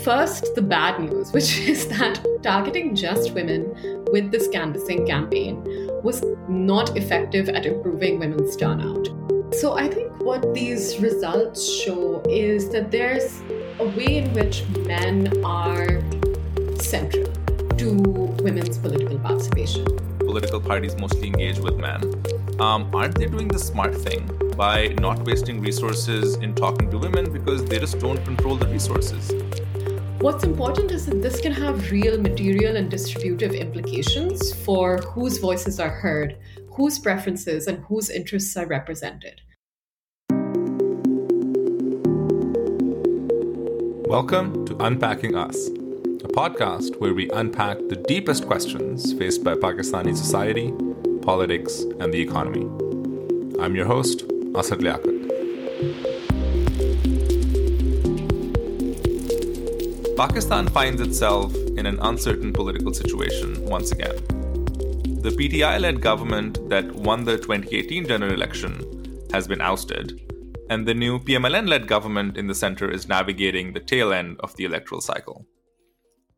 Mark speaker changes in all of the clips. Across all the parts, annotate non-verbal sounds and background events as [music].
Speaker 1: First, the bad news, which [laughs] is that targeting just women with this canvassing campaign was not effective at improving women's turnout. So, I think what these results show is that there's a way in which men are central to women's political participation.
Speaker 2: Political parties mostly engage with men. Um, aren't they doing the smart thing by not wasting resources in talking to women because they just don't control the resources?
Speaker 1: What's important is that this can have real material and distributive implications for whose voices are heard, whose preferences and whose interests are represented.
Speaker 2: Welcome to Unpacking Us, a podcast where we unpack the deepest questions faced by Pakistani society, politics, and the economy. I'm your host, Asad Liaqat. Pakistan finds itself in an uncertain political situation once again. The PTI led government that won the 2018 general election has been ousted, and the new PMLN led government in the center is navigating the tail end of the electoral cycle.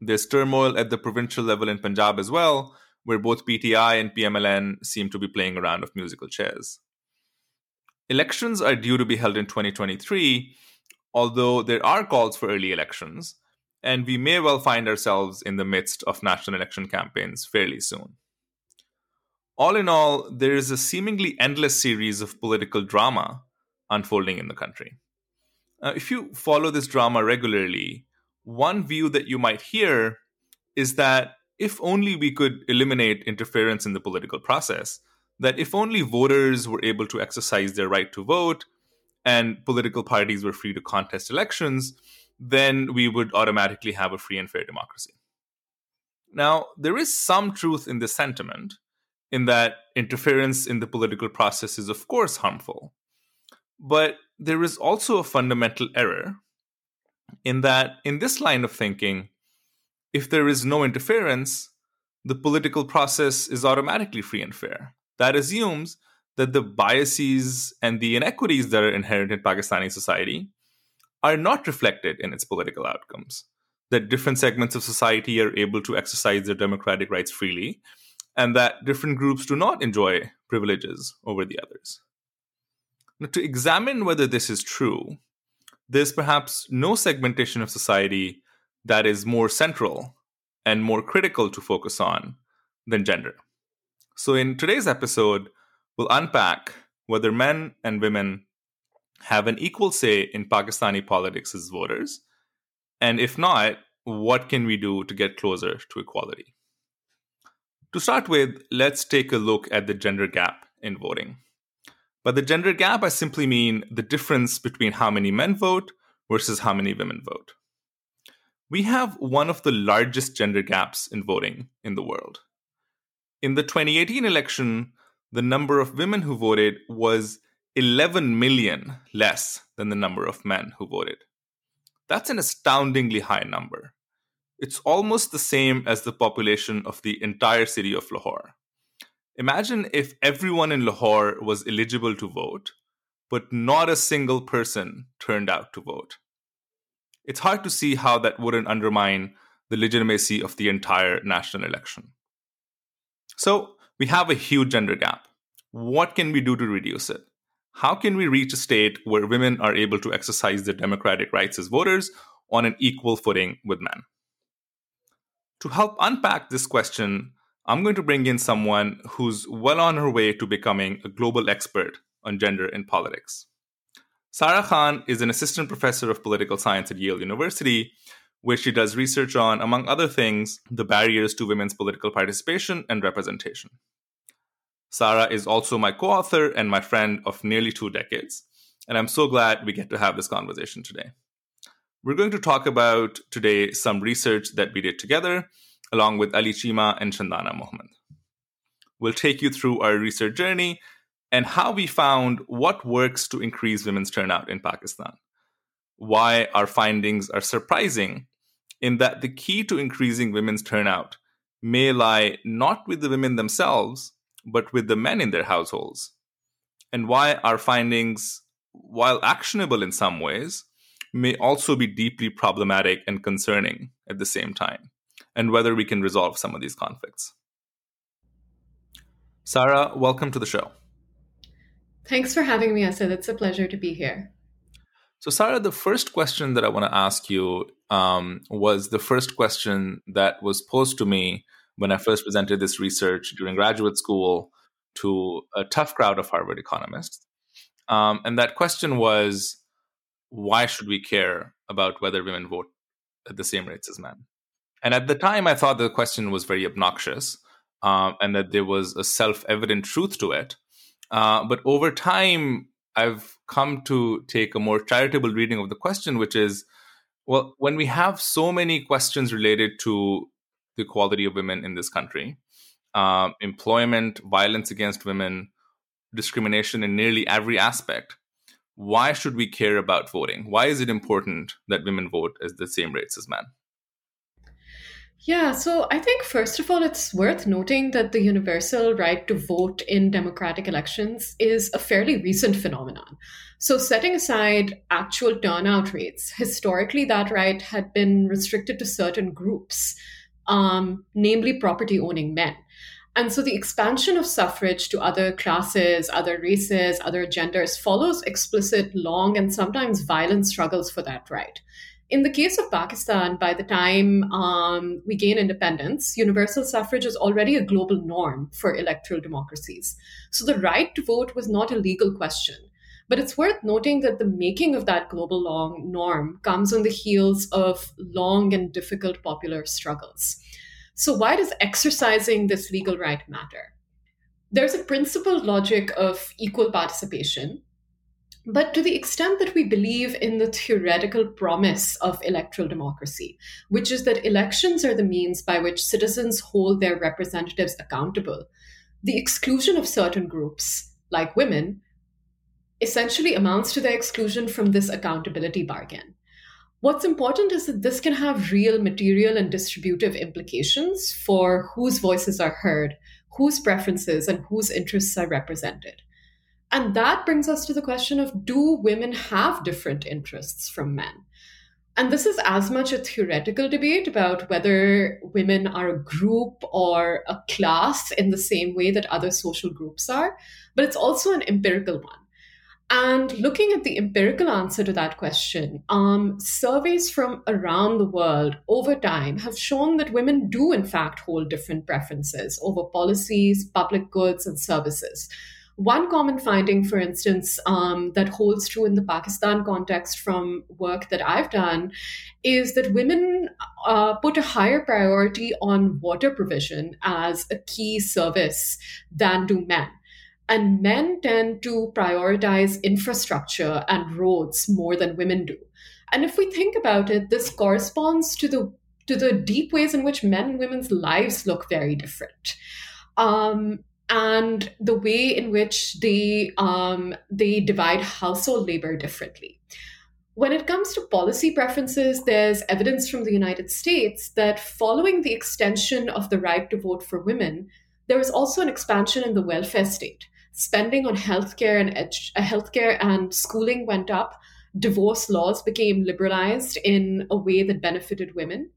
Speaker 2: There's turmoil at the provincial level in Punjab as well, where both PTI and PMLN seem to be playing a round of musical chairs. Elections are due to be held in 2023, although there are calls for early elections, and we may well find ourselves in the midst of national election campaigns fairly soon. All in all, there is a seemingly endless series of political drama unfolding in the country. Uh, if you follow this drama regularly, one view that you might hear is that if only we could eliminate interference in the political process, that if only voters were able to exercise their right to vote and political parties were free to contest elections, then we would automatically have a free and fair democracy. Now, there is some truth in this sentiment, in that interference in the political process is, of course, harmful. But there is also a fundamental error in that, in this line of thinking, if there is no interference, the political process is automatically free and fair. That assumes that the biases and the inequities that are inherent in Pakistani society are not reflected in its political outcomes. That different segments of society are able to exercise their democratic rights freely, and that different groups do not enjoy privileges over the others. Now, to examine whether this is true, there's perhaps no segmentation of society that is more central and more critical to focus on than gender. So, in today's episode, we'll unpack whether men and women have an equal say in Pakistani politics as voters? And if not, what can we do to get closer to equality? To start with, let's take a look at the gender gap in voting. By the gender gap, I simply mean the difference between how many men vote versus how many women vote. We have one of the largest gender gaps in voting in the world. In the 2018 election, the number of women who voted was 11 million less than the number of men who voted. That's an astoundingly high number. It's almost the same as the population of the entire city of Lahore. Imagine if everyone in Lahore was eligible to vote, but not a single person turned out to vote. It's hard to see how that wouldn't undermine the legitimacy of the entire national election. So, we have a huge gender gap. What can we do to reduce it? How can we reach a state where women are able to exercise their democratic rights as voters on an equal footing with men? To help unpack this question, I'm going to bring in someone who's well on her way to becoming a global expert on gender in politics. Sarah Khan is an assistant professor of political science at Yale University, where she does research on, among other things, the barriers to women's political participation and representation. Sarah is also my co author and my friend of nearly two decades. And I'm so glad we get to have this conversation today. We're going to talk about today some research that we did together, along with Ali Cheema and Shandana Mohmand. We'll take you through our research journey and how we found what works to increase women's turnout in Pakistan. Why our findings are surprising in that the key to increasing women's turnout may lie not with the women themselves, but with the men in their households, and why our findings, while actionable in some ways, may also be deeply problematic and concerning at the same time, and whether we can resolve some of these conflicts. Sarah, welcome to the show.
Speaker 1: Thanks for having me, Asad. It's a pleasure to be here.
Speaker 2: So, Sarah, the first question that I want to ask you um, was the first question that was posed to me when I first presented this research during graduate school to a tough crowd of Harvard economists. Um, and that question was why should we care about whether women vote at the same rates as men? And at the time, I thought the question was very obnoxious um, and that there was a self evident truth to it. Uh, but over time, I've come to take a more charitable reading of the question, which is well, when we have so many questions related to the equality of women in this country, uh, employment, violence against women, discrimination in nearly every aspect, why should we care about voting? Why is it important that women vote at the same rates as men?
Speaker 1: Yeah, so I think first of all, it's worth noting that the universal right to vote in democratic elections is a fairly recent phenomenon. So, setting aside actual turnout rates, historically that right had been restricted to certain groups, um, namely property owning men. And so the expansion of suffrage to other classes, other races, other genders follows explicit, long, and sometimes violent struggles for that right. In the case of Pakistan, by the time um, we gain independence, universal suffrage is already a global norm for electoral democracies. So the right to vote was not a legal question. But it's worth noting that the making of that global long norm comes on the heels of long and difficult popular struggles. So, why does exercising this legal right matter? There's a principled logic of equal participation, but to the extent that we believe in the theoretical promise of electoral democracy, which is that elections are the means by which citizens hold their representatives accountable, the exclusion of certain groups, like women, essentially amounts to their exclusion from this accountability bargain. What's important is that this can have real material and distributive implications for whose voices are heard, whose preferences and whose interests are represented. And that brings us to the question of do women have different interests from men? And this is as much a theoretical debate about whether women are a group or a class in the same way that other social groups are, but it's also an empirical one. And looking at the empirical answer to that question, um, surveys from around the world over time have shown that women do, in fact, hold different preferences over policies, public goods, and services. One common finding, for instance, um, that holds true in the Pakistan context from work that I've done is that women uh, put a higher priority on water provision as a key service than do men. And men tend to prioritize infrastructure and roads more than women do. And if we think about it, this corresponds to the to the deep ways in which men and women's lives look very different. Um, and the way in which they um, they divide household labor differently. When it comes to policy preferences, there's evidence from the United States that following the extension of the right to vote for women, there was also an expansion in the welfare state. Spending on healthcare and uh, healthcare and schooling went up. Divorce laws became liberalized in a way that benefited women.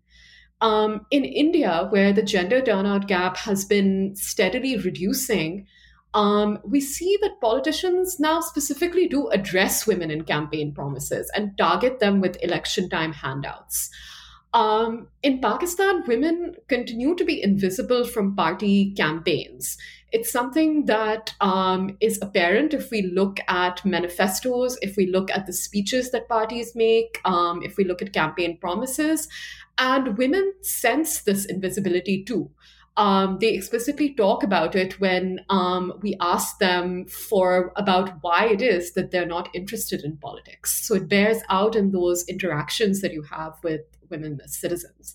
Speaker 1: Um, in India, where the gender turnout gap has been steadily reducing, um, we see that politicians now specifically do address women in campaign promises and target them with election time handouts. Um, in Pakistan, women continue to be invisible from party campaigns. It's something that um, is apparent if we look at manifestos, if we look at the speeches that parties make, um, if we look at campaign promises. And women sense this invisibility too. Um, they explicitly talk about it when um, we ask them for about why it is that they're not interested in politics. So it bears out in those interactions that you have with women as citizens.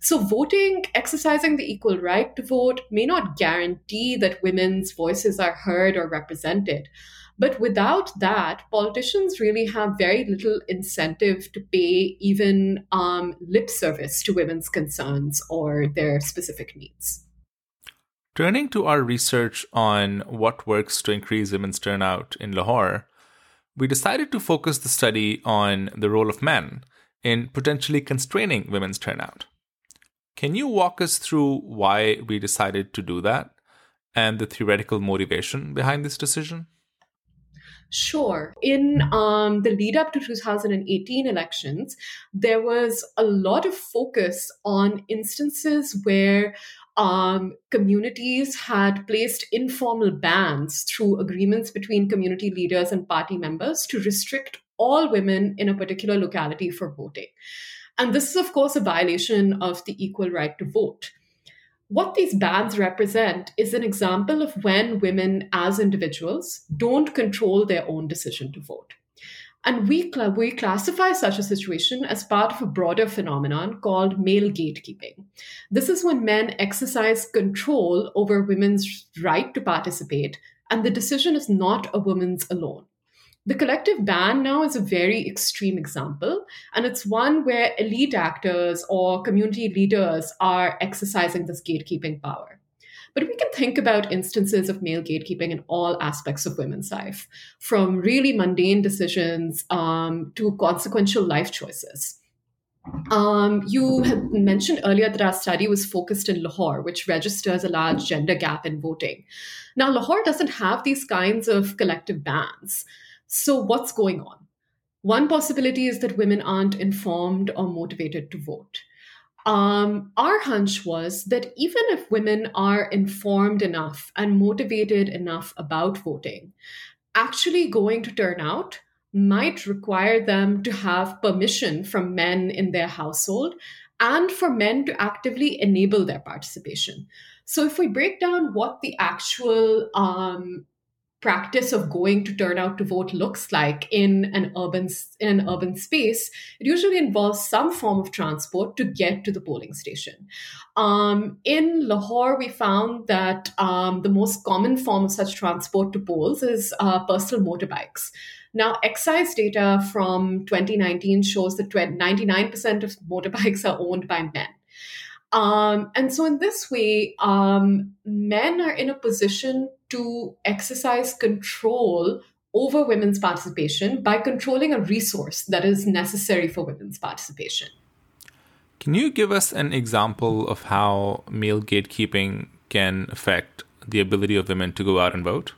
Speaker 1: So voting, exercising the equal right to vote, may not guarantee that women's voices are heard or represented. But without that, politicians really have very little incentive to pay even um, lip service to women's concerns or their specific needs.
Speaker 2: Turning to our research on what works to increase women's turnout in Lahore, we decided to focus the study on the role of men in potentially constraining women's turnout. Can you walk us through why we decided to do that and the theoretical motivation behind this decision?
Speaker 1: Sure. In um, the lead up to 2018 elections, there was a lot of focus on instances where um, communities had placed informal bans through agreements between community leaders and party members to restrict all women in a particular locality for voting. And this is, of course, a violation of the equal right to vote. What these bans represent is an example of when women, as individuals, don't control their own decision to vote. And we, cl- we classify such a situation as part of a broader phenomenon called male gatekeeping. This is when men exercise control over women's right to participate, and the decision is not a woman's alone. The collective ban now is a very extreme example, and it's one where elite actors or community leaders are exercising this gatekeeping power. But we can think about instances of male gatekeeping in all aspects of women's life, from really mundane decisions um, to consequential life choices. Um, you mentioned earlier that our study was focused in Lahore, which registers a large gender gap in voting. Now, Lahore doesn't have these kinds of collective bans. So, what's going on? One possibility is that women aren't informed or motivated to vote. Um, our hunch was that even if women are informed enough and motivated enough about voting, actually going to turn out might require them to have permission from men in their household and for men to actively enable their participation. So, if we break down what the actual um, practice of going to turn out to vote looks like in an urban in an urban space it usually involves some form of transport to get to the polling station. Um, in lahore we found that um, the most common form of such transport to polls is uh, personal motorbikes. Now excise data from 2019 shows that 99% of motorbikes are owned by men um, and so, in this way, um, men are in a position to exercise control over women's participation by controlling a resource that is necessary for women's participation.
Speaker 2: Can you give us an example of how male gatekeeping can affect the ability of women to go out and vote?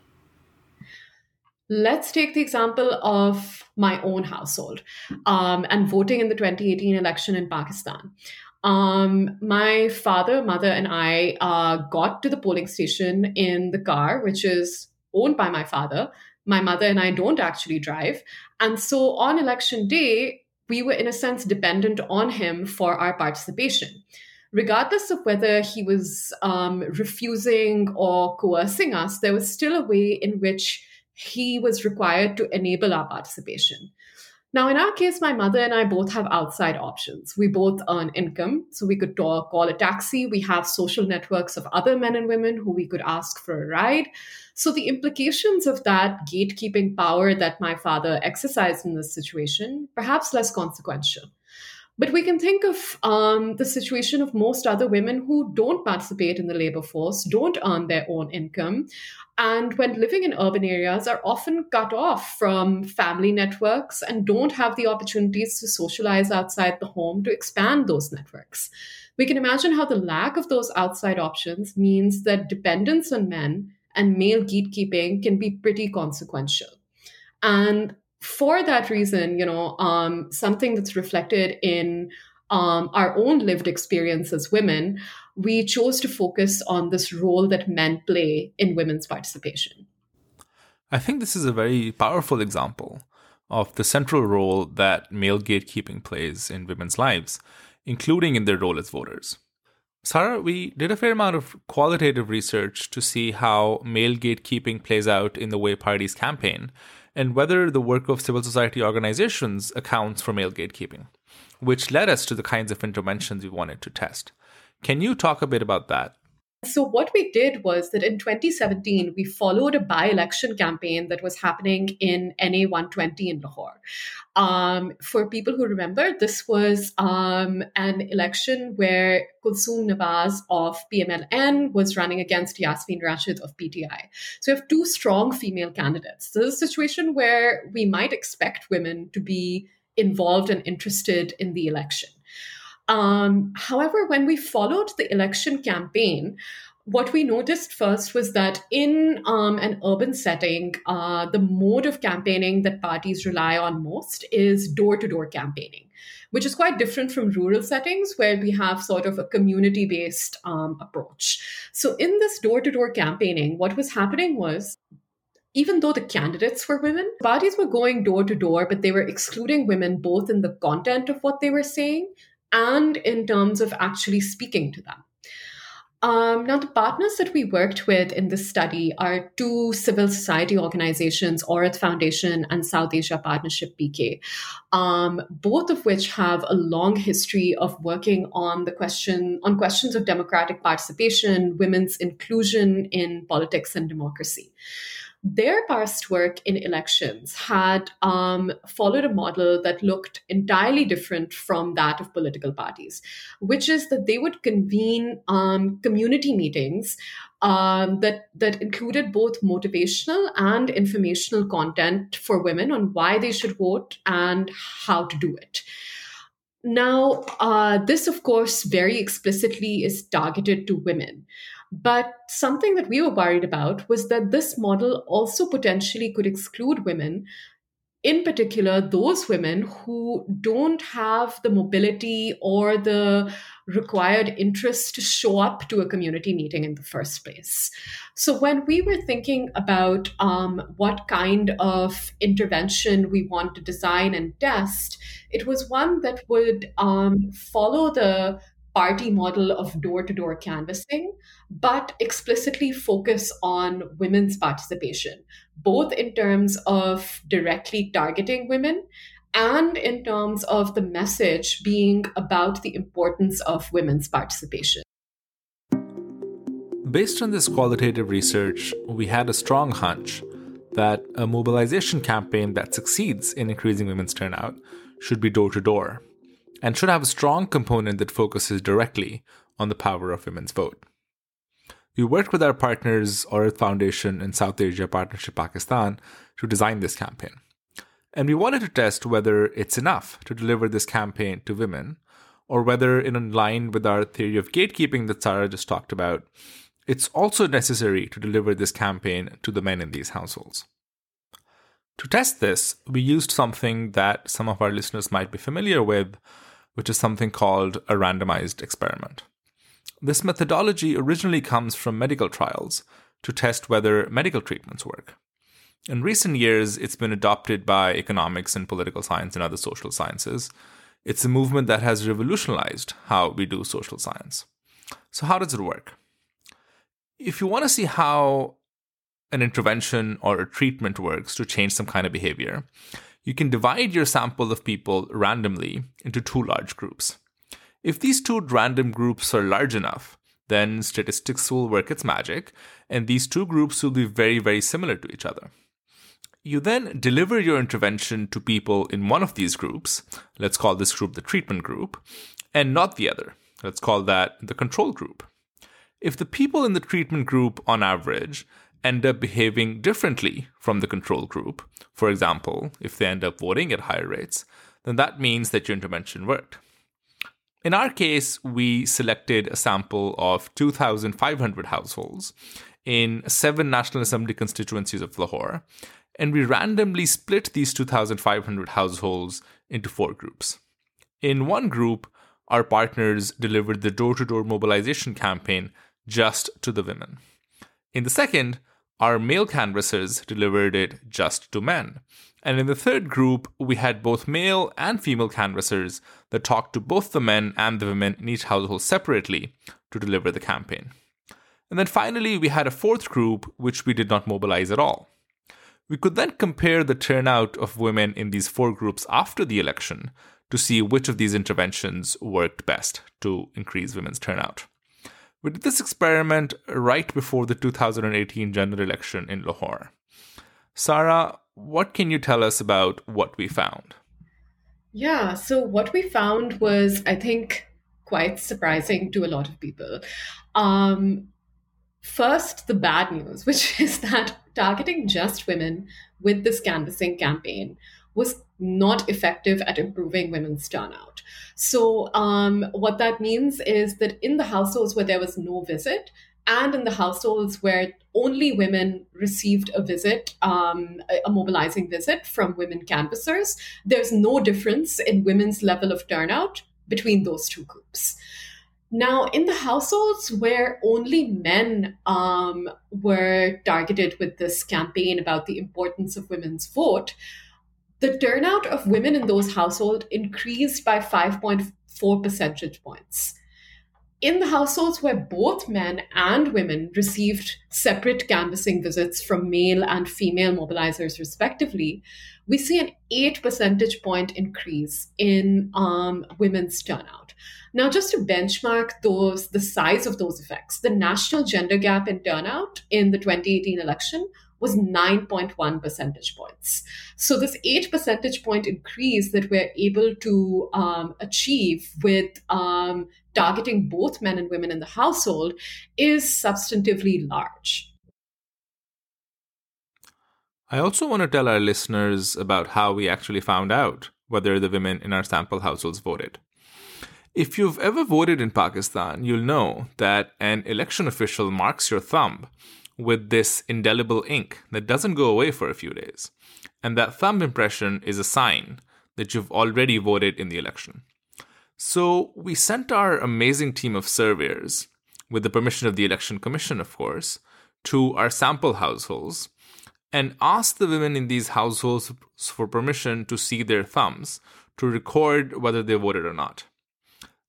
Speaker 1: Let's take the example of my own household um, and voting in the 2018 election in Pakistan. Um, my father, mother, and I uh, got to the polling station in the car, which is owned by my father. My mother and I don't actually drive. And so on election day, we were, in a sense, dependent on him for our participation. Regardless of whether he was um, refusing or coercing us, there was still a way in which he was required to enable our participation. Now, in our case, my mother and I both have outside options. We both earn income, so we could talk, call a taxi. We have social networks of other men and women who we could ask for a ride. So, the implications of that gatekeeping power that my father exercised in this situation, perhaps less consequential. But we can think of um, the situation of most other women who don't participate in the labor force, don't earn their own income, and when living in urban areas are often cut off from family networks and don't have the opportunities to socialize outside the home to expand those networks. We can imagine how the lack of those outside options means that dependence on men and male gatekeeping can be pretty consequential. And for that reason, you know, um, something that's reflected in um, our own lived experience as women, we chose to focus on this role that men play in women's participation.
Speaker 2: I think this is a very powerful example of the central role that male gatekeeping plays in women's lives, including in their role as voters. Sarah, we did a fair amount of qualitative research to see how male gatekeeping plays out in the way parties campaign and whether the work of civil society organizations accounts for male gatekeeping which led us to the kinds of interventions we wanted to test. Can you talk a bit about that?
Speaker 1: So, what we did was that in 2017, we followed a by election campaign that was happening in NA 120 in Lahore. Um, for people who remember, this was um, an election where Kulsoom Nawaz of PMLN was running against Yasmin Rashid of PTI. So, we have two strong female candidates. So, this is a situation where we might expect women to be involved and interested in the election. Um, however, when we followed the election campaign, what we noticed first was that in um, an urban setting, uh, the mode of campaigning that parties rely on most is door to door campaigning, which is quite different from rural settings where we have sort of a community based um, approach. So, in this door to door campaigning, what was happening was even though the candidates were women, parties were going door to door, but they were excluding women both in the content of what they were saying and in terms of actually speaking to them. Um, now, the partners that we worked with in this study are two civil society organizations, Aurat Foundation and South Asia Partnership PK, um, both of which have a long history of working on the question on questions of democratic participation, women's inclusion in politics and democracy their past work in elections had um, followed a model that looked entirely different from that of political parties, which is that they would convene um, community meetings um, that that included both motivational and informational content for women on why they should vote and how to do it. Now, uh, this, of course, very explicitly is targeted to women. But something that we were worried about was that this model also potentially could exclude women, in particular, those women who don't have the mobility or the required interest to show up to a community meeting in the first place. So, when we were thinking about um, what kind of intervention we want to design and test, it was one that would um, follow the party model of door to door canvassing, but explicitly focus on women's participation, both in terms of directly targeting women and in terms of the message being about the importance of women's participation.
Speaker 2: Based on this qualitative research, we had a strong hunch that a mobilization campaign that succeeds in increasing women's turnout should be door to door and should have a strong component that focuses directly on the power of women's vote. We worked with our partners, Aurat Foundation and South Asia Partnership Pakistan, to design this campaign. And we wanted to test whether it's enough to deliver this campaign to women, or whether, in line with our theory of gatekeeping that Sarah just talked about, it's also necessary to deliver this campaign to the men in these households. To test this, we used something that some of our listeners might be familiar with, which is something called a randomized experiment. This methodology originally comes from medical trials to test whether medical treatments work. In recent years, it's been adopted by economics and political science and other social sciences. It's a movement that has revolutionized how we do social science. So, how does it work? If you want to see how an intervention or a treatment works to change some kind of behavior, you can divide your sample of people randomly into two large groups. If these two random groups are large enough, then statistics will work its magic, and these two groups will be very, very similar to each other. You then deliver your intervention to people in one of these groups, let's call this group the treatment group, and not the other, let's call that the control group. If the people in the treatment group, on average, end up behaving differently from the control group, for example, if they end up voting at higher rates, then that means that your intervention worked. In our case, we selected a sample of 2,500 households in seven National Assembly constituencies of Lahore, and we randomly split these 2,500 households into four groups. In one group, our partners delivered the door to door mobilization campaign just to the women. In the second, our male canvassers delivered it just to men. And in the third group, we had both male and female canvassers that talked to both the men and the women in each household separately to deliver the campaign. And then finally, we had a fourth group which we did not mobilize at all. We could then compare the turnout of women in these four groups after the election to see which of these interventions worked best to increase women's turnout. We did this experiment right before the 2018 general election in Lahore. Sarah, what can you tell us about what we found?
Speaker 1: Yeah, so what we found was, I think, quite surprising to a lot of people. Um, first, the bad news, [laughs] which is that targeting just women with this canvassing campaign was not effective at improving women's turnout. So, um, what that means is that in the households where there was no visit, and in the households where only women received a visit, um, a mobilizing visit from women canvassers, there's no difference in women's level of turnout between those two groups. Now, in the households where only men um, were targeted with this campaign about the importance of women's vote, the turnout of women in those households increased by 5.4 percentage points. In the households where both men and women received separate canvassing visits from male and female mobilizers, respectively, we see an 8 percentage point increase in um, women's turnout. Now, just to benchmark those, the size of those effects, the national gender gap in turnout in the 2018 election was 9.1 percentage points. So, this 8 percentage point increase that we're able to um, achieve with um, targeting both men and women in the household is substantively large.
Speaker 2: I also want to tell our listeners about how we actually found out whether the women in our sample households voted. If you've ever voted in Pakistan, you'll know that an election official marks your thumb with this indelible ink that doesn't go away for a few days. And that thumb impression is a sign that you've already voted in the election. So we sent our amazing team of surveyors, with the permission of the Election Commission, of course, to our sample households and asked the women in these households for permission to see their thumbs to record whether they voted or not.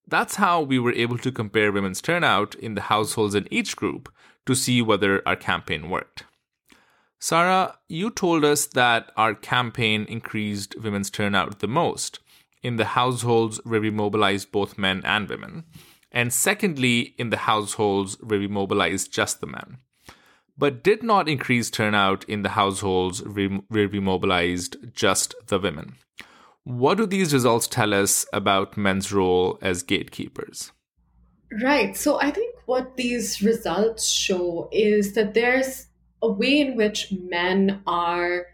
Speaker 2: That's how we were able to compare women's turnout in the households in each group to see whether our campaign worked. Sarah, you told us that our campaign increased women's turnout the most in the households where we mobilized both men and women, and secondly, in the households where we mobilized just the men, but did not increase turnout in the households where we mobilized just the women. What do these results tell us about men's role as gatekeepers?
Speaker 1: Right. So I think what these results show is that there's a way in which men are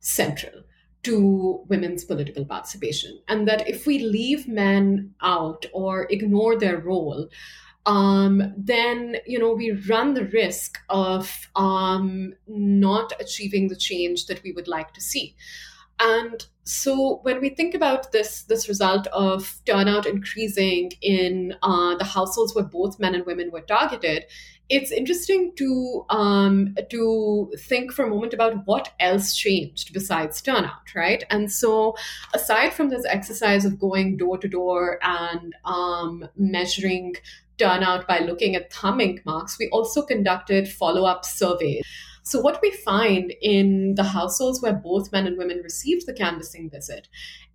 Speaker 1: central to women's political participation, and that if we leave men out or ignore their role, um, then you know we run the risk of um, not achieving the change that we would like to see. And so when we think about this this result of turnout increasing in uh, the households where both men and women were targeted, it's interesting to um, to think for a moment about what else changed besides turnout, right? And so, aside from this exercise of going door to door and um, measuring turnout by looking at thumb ink marks, we also conducted follow up surveys. So, what we find in the households where both men and women received the canvassing visit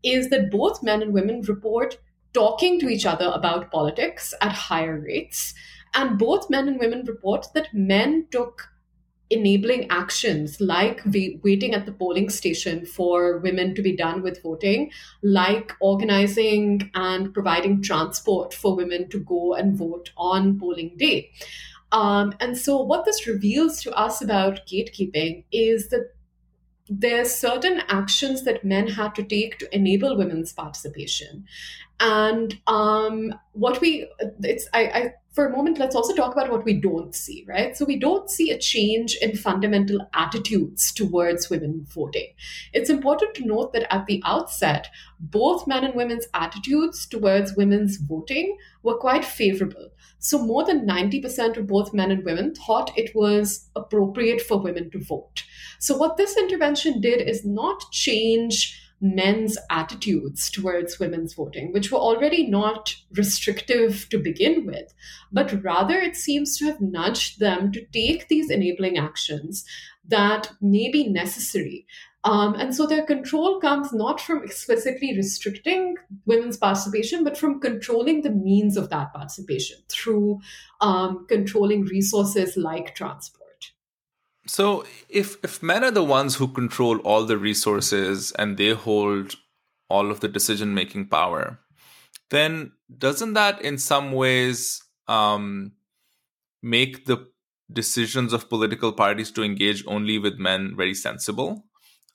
Speaker 1: is that both men and women report talking to each other about politics at higher rates. And both men and women report that men took enabling actions like waiting at the polling station for women to be done with voting, like organizing and providing transport for women to go and vote on polling day. Um, and so, what this reveals to us about gatekeeping is that there's certain actions that men had to take to enable women's participation. And um, what we it's I, I for a moment let's also talk about what we don't see right? So we don't see a change in fundamental attitudes towards women voting. It's important to note that at the outset both men and women's attitudes towards women's voting were quite favorable. So more than 90% of both men and women thought it was appropriate for women to vote. So what this intervention did is not change men's attitudes towards women's voting, which were already not restrictive to begin with, but rather it seems to have nudged them to take these enabling actions that may be necessary Um, and so their control comes not from explicitly restricting women's participation, but from controlling the means of that participation through um, controlling resources like transport.
Speaker 2: So if if men are the ones who control all the resources and they hold all of the decision making power, then doesn't that in some ways um, make the decisions of political parties to engage only with men very sensible?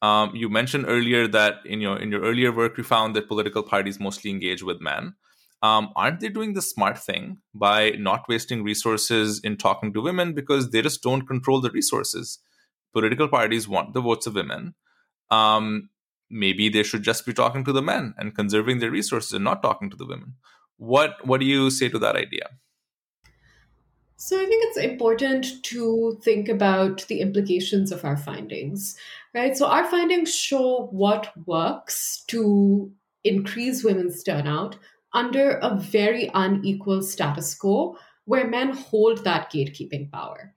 Speaker 2: Um, you mentioned earlier that in your in your earlier work you found that political parties mostly engage with men. Um, aren't they doing the smart thing by not wasting resources in talking to women because they just don't control the resources? Political parties want the votes of women. Um, maybe they should just be talking to the men and conserving their resources and not talking to the women. What What do you say to that idea?
Speaker 1: So I think it's important to think about the implications of our findings, right? So our findings show what works to increase women's turnout under a very unequal status quo where men hold that gatekeeping power.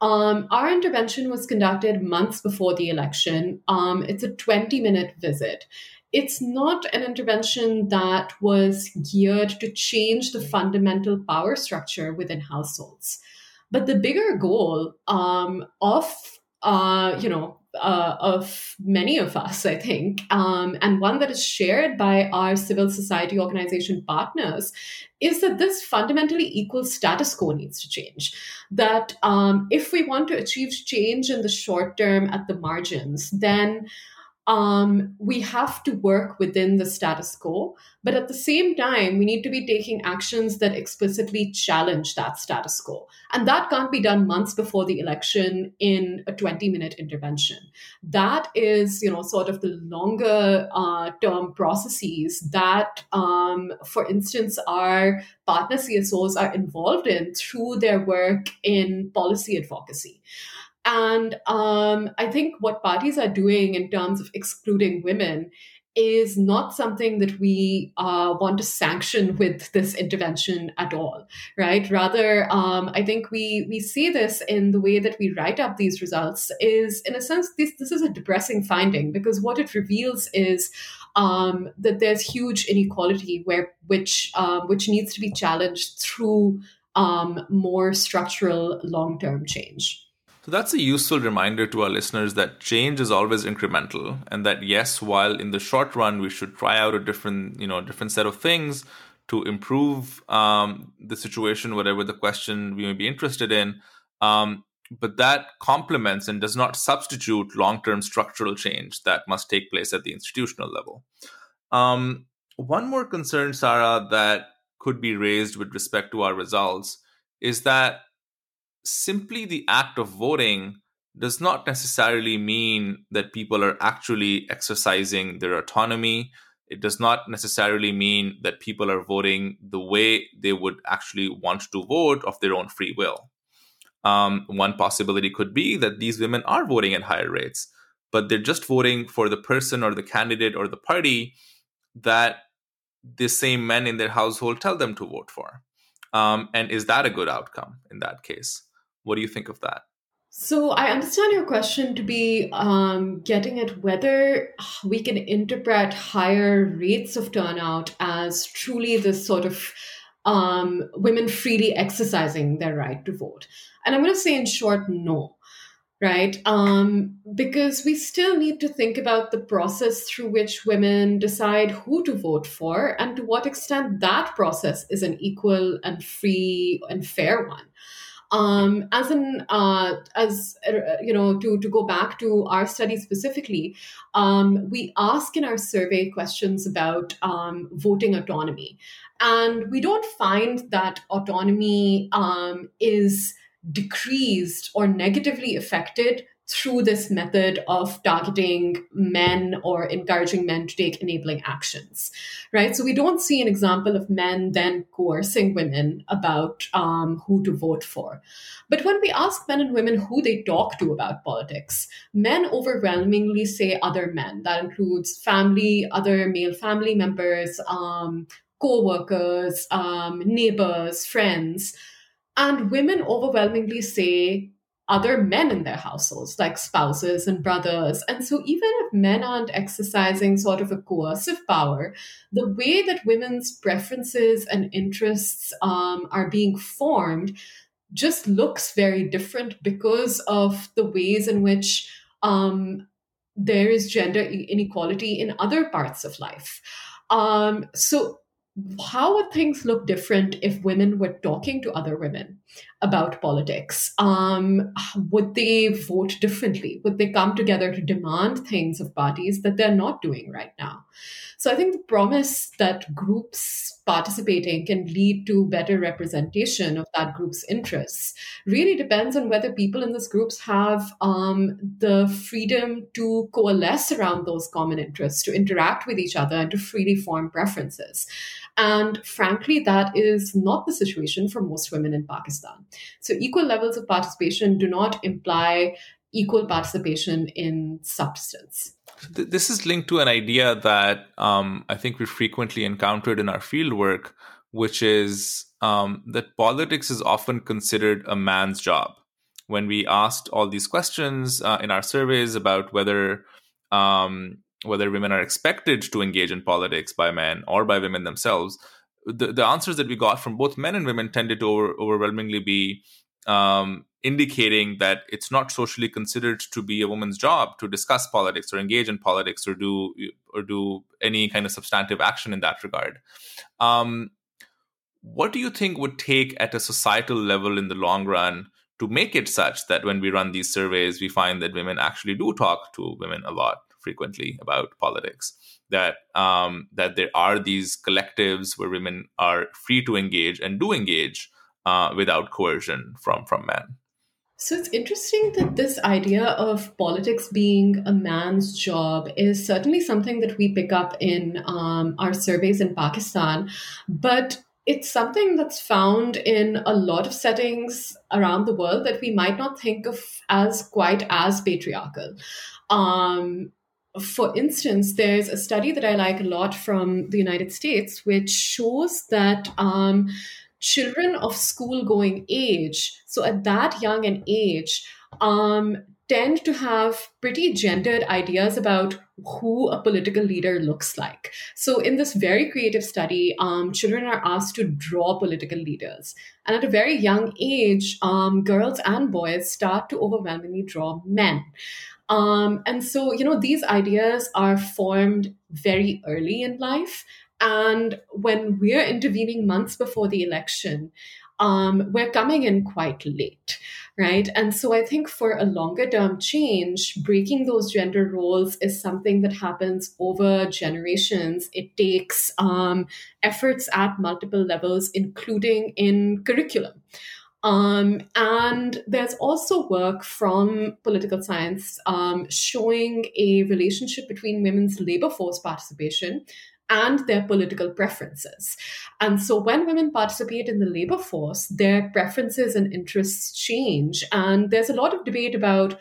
Speaker 1: Um, our intervention was conducted months before the election. Um, it's a 20 minute visit. It's not an intervention that was geared to change the fundamental power structure within households. But the bigger goal um, of uh, you know uh, of many of us, I think, um, and one that is shared by our civil society organization partners, is that this fundamentally equal status quo needs to change. That um, if we want to achieve change in the short term at the margins, then um, we have to work within the status quo. But at the same time, we need to be taking actions that explicitly challenge that status quo. And that can't be done months before the election in a 20 minute intervention. That is, you know, sort of the longer uh, term processes that, um, for instance, our partner CSOs are involved in through their work in policy advocacy. And um, I think what parties are doing in terms of excluding women is not something that we uh, want to sanction with this intervention at all, right? Rather, um, I think we we see this in the way that we write up these results. Is in a sense this this is a depressing finding because what it reveals is um, that there's huge inequality where which um, which needs to be challenged through um, more structural long term change.
Speaker 2: So that's a useful reminder to our listeners that change is always incremental and that yes, while in the short run we should try out a different, you know, different set of things to improve um, the situation, whatever the question we may be interested in, um, but that complements and does not substitute long-term structural change that must take place at the institutional level. Um, one more concern, Sarah, that could be raised with respect to our results is that simply the act of voting does not necessarily mean that people are actually exercising their autonomy. It does not necessarily mean that people are voting the way they would actually want to vote of their own free will. Um, one possibility could be that these women are voting at higher rates, but they're just voting for the person or the candidate or the party that the same men in their household tell them to vote for. Um, and is that a good outcome in that case? What do you think of that?
Speaker 1: So I understand your question to be um, getting at whether we can interpret higher rates of turnout as truly this sort of um, women freely exercising their right to vote. And I'm going to say, in short, no. Right? Um, because we still need to think about the process through which women decide who to vote for and to what extent that process is an equal and free and fair one. Um, as an uh, as uh, you know, to to go back to our study specifically, um, we ask in our survey questions about um, voting autonomy, and we don't find that autonomy um, is decreased or negatively affected through this method of targeting men or encouraging men to take enabling actions, right? So we don't see an example of men then coercing women about um, who to vote for. But when we ask men and women who they talk to about politics, men overwhelmingly say other men. That includes family, other male family members, um, co workers, um, neighbors, friends. And women overwhelmingly say other men in their households, like spouses and brothers. And so, even if men aren't exercising sort of a coercive power, the way that women's preferences and interests um, are being formed just looks very different because of the ways in which um, there is gender inequality in other parts of life. Um, so, how would things look different if women were talking to other women about politics? Um, would they vote differently? Would they come together to demand things of parties that they're not doing right now? So I think the promise that groups participating can lead to better representation of that group's interests really depends on whether people in those groups have um, the freedom to coalesce around those common interests, to interact with each other, and to freely form preferences. And frankly, that is not the situation for most women in Pakistan. So equal levels of participation do not imply equal participation in substance.
Speaker 2: This is linked to an idea that um, I think we frequently encountered in our fieldwork, which is um, that politics is often considered a man's job. When we asked all these questions uh, in our surveys about whether um, whether women are expected to engage in politics by men or by women themselves, the, the answers that we got from both men and women tended to over, overwhelmingly be um, indicating that it's not socially considered to be a woman's job to discuss politics or engage in politics or do or do any kind of substantive action in that regard. Um, what do you think would take at a societal level in the long run to make it such that when we run these surveys, we find that women actually do talk to women a lot frequently about politics? That um, that there are these collectives where women are free to engage and do engage uh, without coercion from from men.
Speaker 1: So it's interesting that this idea of politics being a man's job is certainly something that we pick up in um, our surveys in Pakistan, but it's something that's found in a lot of settings around the world that we might not think of as quite as patriarchal. Um, for instance, there's a study that I like a lot from the United States, which shows that um, children of school going age, so at that young an age, um, tend to have pretty gendered ideas about who a political leader looks like. So, in this very creative study, um, children are asked to draw political leaders. And at a very young age, um, girls and boys start to overwhelmingly draw men. Um, and so, you know, these ideas are formed very early in life. And when we're intervening months before the election, um, we're coming in quite late, right? And so I think for a longer term change, breaking those gender roles is something that happens over generations. It takes um, efforts at multiple levels, including in curriculum. Um, and there's also work from political science um, showing a relationship between women's labor force participation and their political preferences. And so when women participate in the labor force, their preferences and interests change. And there's a lot of debate about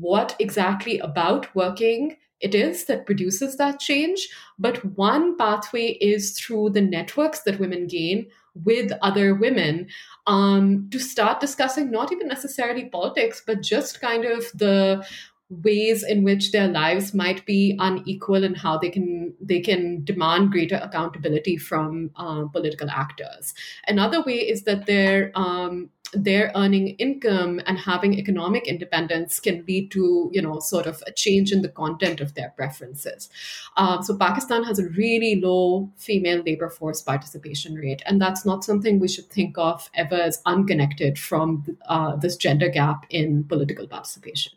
Speaker 1: what exactly about working it is that produces that change. But one pathway is through the networks that women gain with other women um, to start discussing not even necessarily politics, but just kind of the ways in which their lives might be unequal and how they can they can demand greater accountability from um, political actors. Another way is that they're um, they're earning income and having economic independence can lead to you know sort of a change in the content of their preferences um, so pakistan has a really low female labor force participation rate and that's not something we should think of ever as unconnected from uh, this gender gap in political participation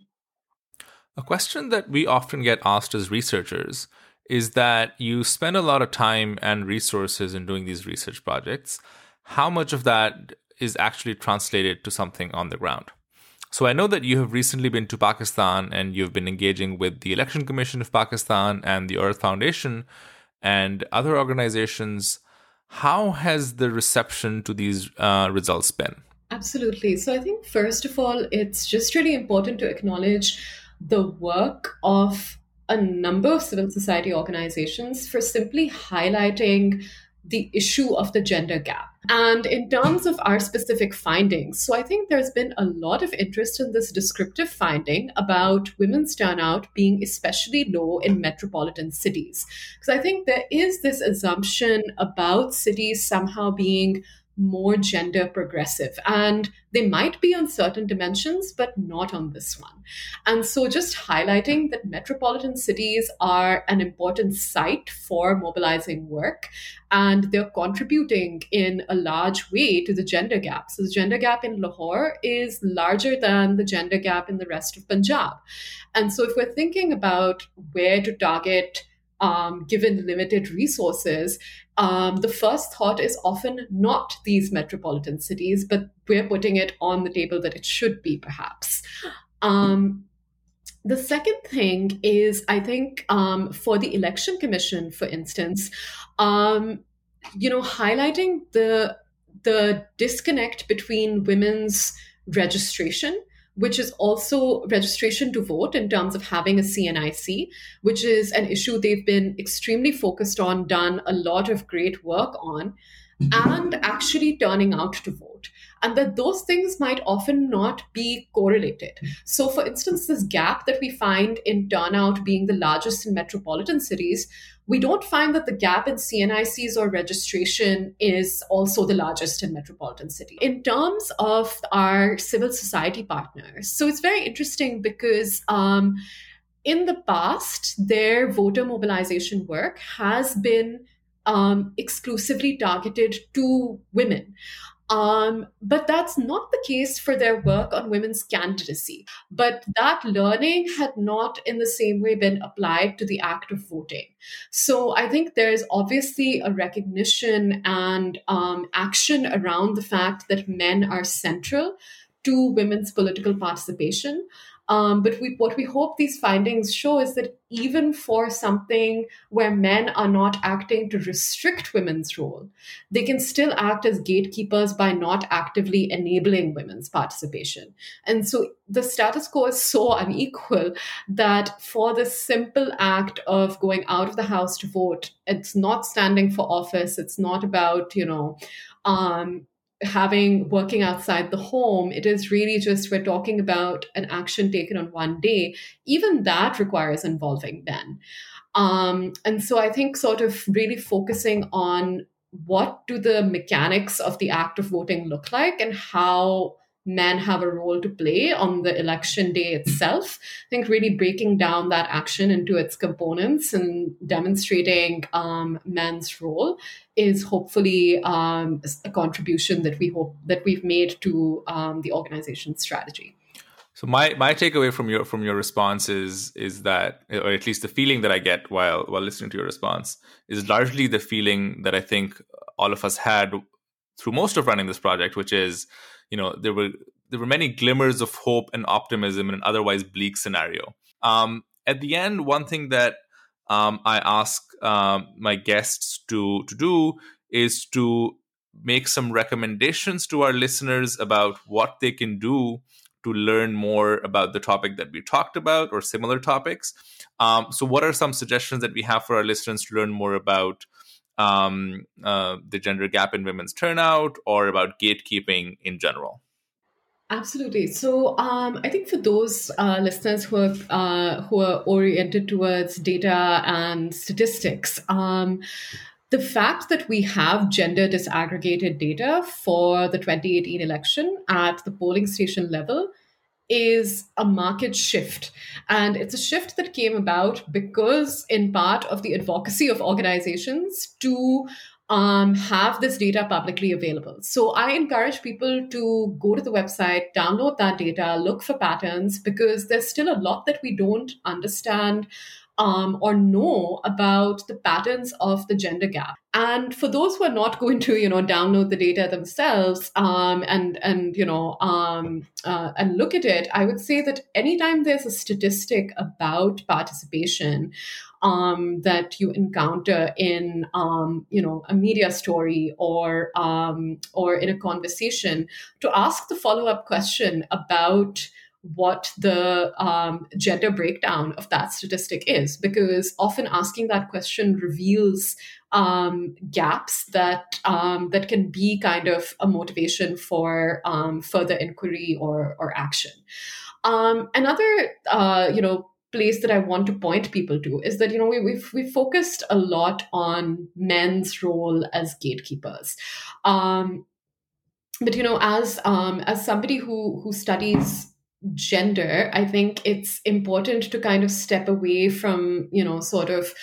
Speaker 2: a question that we often get asked as researchers is that you spend a lot of time and resources in doing these research projects. How much of that is actually translated to something on the ground? So I know that you have recently been to Pakistan and you've been engaging with the Election Commission of Pakistan and the Aurat Foundation and other organizations. How has the reception to these uh, results been?
Speaker 1: Absolutely. So I think, first of all, it's just really important to acknowledge the work of a number of civil society organizations for simply highlighting the issue of the gender gap And in terms of our specific findings, so I think there's been a lot of interest in this descriptive finding about women's turnout being especially low in metropolitan cities. Because I think there is this assumption about cities somehow being more gender progressive. And they might be on certain dimensions, but not on this one. And so, just highlighting that metropolitan cities are an important site for mobilizing work, and they're contributing in a large way to the gender gap. So, the gender gap in Lahore is larger than the gender gap in the rest of Punjab. And so, if we're thinking about where to target um, given limited resources, um, the first thought is often not these metropolitan cities, but we're putting it on the table that it should be, perhaps. Um, the second thing is, I think, um, for the election commission, for instance, um, you know, highlighting the the disconnect between women's registration which is also registration to vote in terms of having a CNIC, which is an issue they've been extremely focused on, done a lot of great work on, and actually turning out to vote. And that those things might often not be correlated. So, for instance, this gap that we find in turnout being the largest in metropolitan cities we don't find that the gap in CNICs or registration is also the largest in metropolitan city. In terms of our civil society partners, so it's very interesting because um, in the past, their voter mobilization work has been um, exclusively targeted to women. Um, but that's not the case for their work on women's candidacy. But that learning had not in the same way been applied to the act of voting. So I think there's obviously a recognition and um, action around the fact that men are central to women's political participation. Um, but we, what we hope these findings show is that even for something where men are not acting to restrict women's role, they can still act as gatekeepers by not actively enabling women's participation. And so the status quo is so unequal that for the simple act of going out of the house to vote, it's not standing for office, it's not about, you know, um, having working outside the home it is really just we're talking about an action taken on one day even that requires involving men um, and so i think sort of really focusing on what do the mechanics of the act of voting look like and how men have a role to play on the election day itself. I think really breaking down that action into its components and demonstrating um, men's role is hopefully um, a contribution that we hope that we've made to um, the organization's strategy.
Speaker 2: So my my takeaway from your from your response is is that, or at least the feeling that I get while while listening to your response is largely the feeling that I think all of us had through most of running this project, which is you know there were there were many glimmers of hope and optimism in an otherwise bleak scenario. Um, at the end, one thing that um, I ask um, my guests to to do is to make some recommendations to our listeners about what they can do to learn more about the topic that we talked about or similar topics. Um, so, what are some suggestions that we have for our listeners to learn more about um, uh, the gender gap in women's turnout or about gatekeeping in general?
Speaker 1: Absolutely. So, um, I think for those uh, listeners who are uh, who are oriented towards data and statistics, um, the fact that we have gender disaggregated data for the 2018 election at the polling station level is a market shift. And it's a shift that came about because, in part, of the advocacy of organizations to um, have this data publicly available. So I encourage people to go to the website, download that data, look for patterns, because there's still a lot that we don't understand um, or know about the patterns of the gender gap. And for those who are not going to, you know, download the data themselves um, and and you know um, uh, and look at it, I would say that anytime there's a statistic about participation. Um, that you encounter in um, you know a media story or um, or in a conversation to ask the follow up question about what the um, gender breakdown of that statistic is, because often asking that question reveals um, gaps that um, that can be kind of a motivation for um, further inquiry or or action. Um, another, uh, you know, place that I want to point people to is that you know we, we've we've focused a lot on men's role as gatekeepers. Um, but you know, as um, as somebody who who studies gender, I think it's important to kind of step away from you know sort of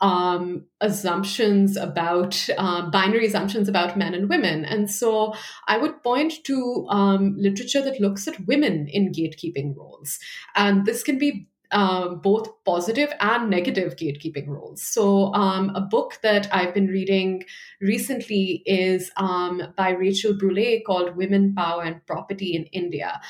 Speaker 1: um, assumptions about uh, binary assumptions about men and women. And so I would point to um, literature that looks at women in gatekeeping roles. And this can be um, both positive and negative gatekeeping roles. So, um, a book that I've been reading recently is um, by Rachel Brulé called Women, Power, and Property in India.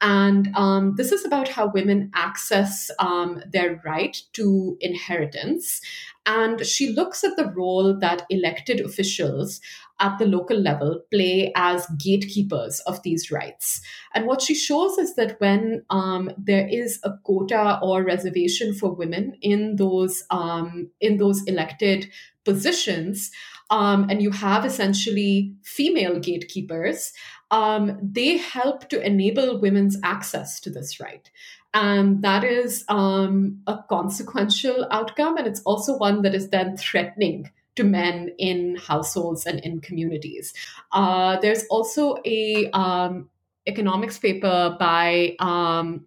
Speaker 1: And um, this is about how women access um, their right to inheritance. And she looks at the role that elected officials at the local level play as gatekeepers of these rights. And what she shows is that when um, there is a quota or reservation for women in those um, in those elected positions, um, and you have essentially female gatekeepers, um, they help to enable women's access to this right. And that is um, a consequential outcome. And it's also one that is then threatening to men in households and in communities. Uh, there's also a um, economics paper by um,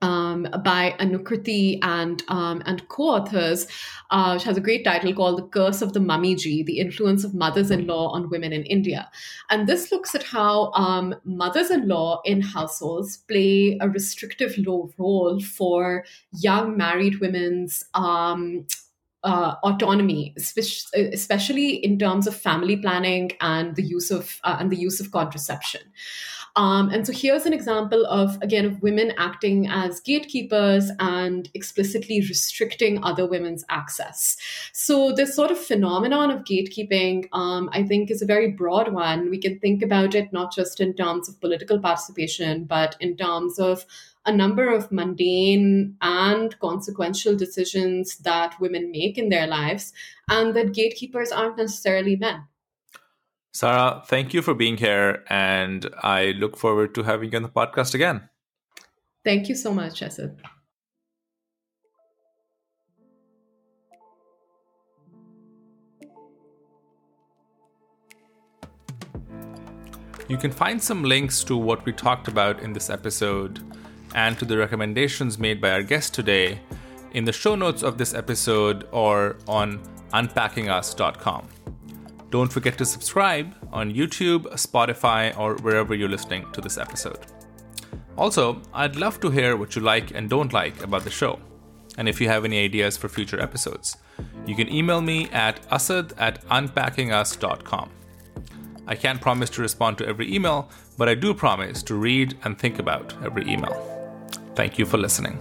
Speaker 1: um, by Anukriti and um, and co-authors, uh, which has a great title called "The Curse of the Mummy-ji: The Influence of Mothers-in-Law on Women in India." And this looks at how um, mothers-in-law in households play a restrictive role for young married women's um, uh, autonomy, especially in terms of family planning and the use of uh, and the use of contraception. Um, and so here's an example of again of women acting as gatekeepers and explicitly restricting other women's access. So this sort of phenomenon of gatekeeping, um, I think, is a very broad one. We can think about it not just in terms of political participation, but in terms of a number of mundane and consequential decisions that women make in their lives, and that gatekeepers aren't necessarily men.
Speaker 2: Sarah, thank you for being here, and I look forward to having you on the podcast again.
Speaker 1: Thank you so much, Asad.
Speaker 2: You can find some links to what we talked about in this episode and to the recommendations made by our guest today in the show notes of this episode or on unpackingus.com. Don't forget to subscribe on YouTube, Spotify, or wherever you're listening to this episode. Also, I'd love to hear what you like and don't like about the show, and if you have any ideas for future episodes. You can email me at asad at unpackingus.com. I can't promise to respond to every email, but I do promise to read and think about every email. Thank you for listening.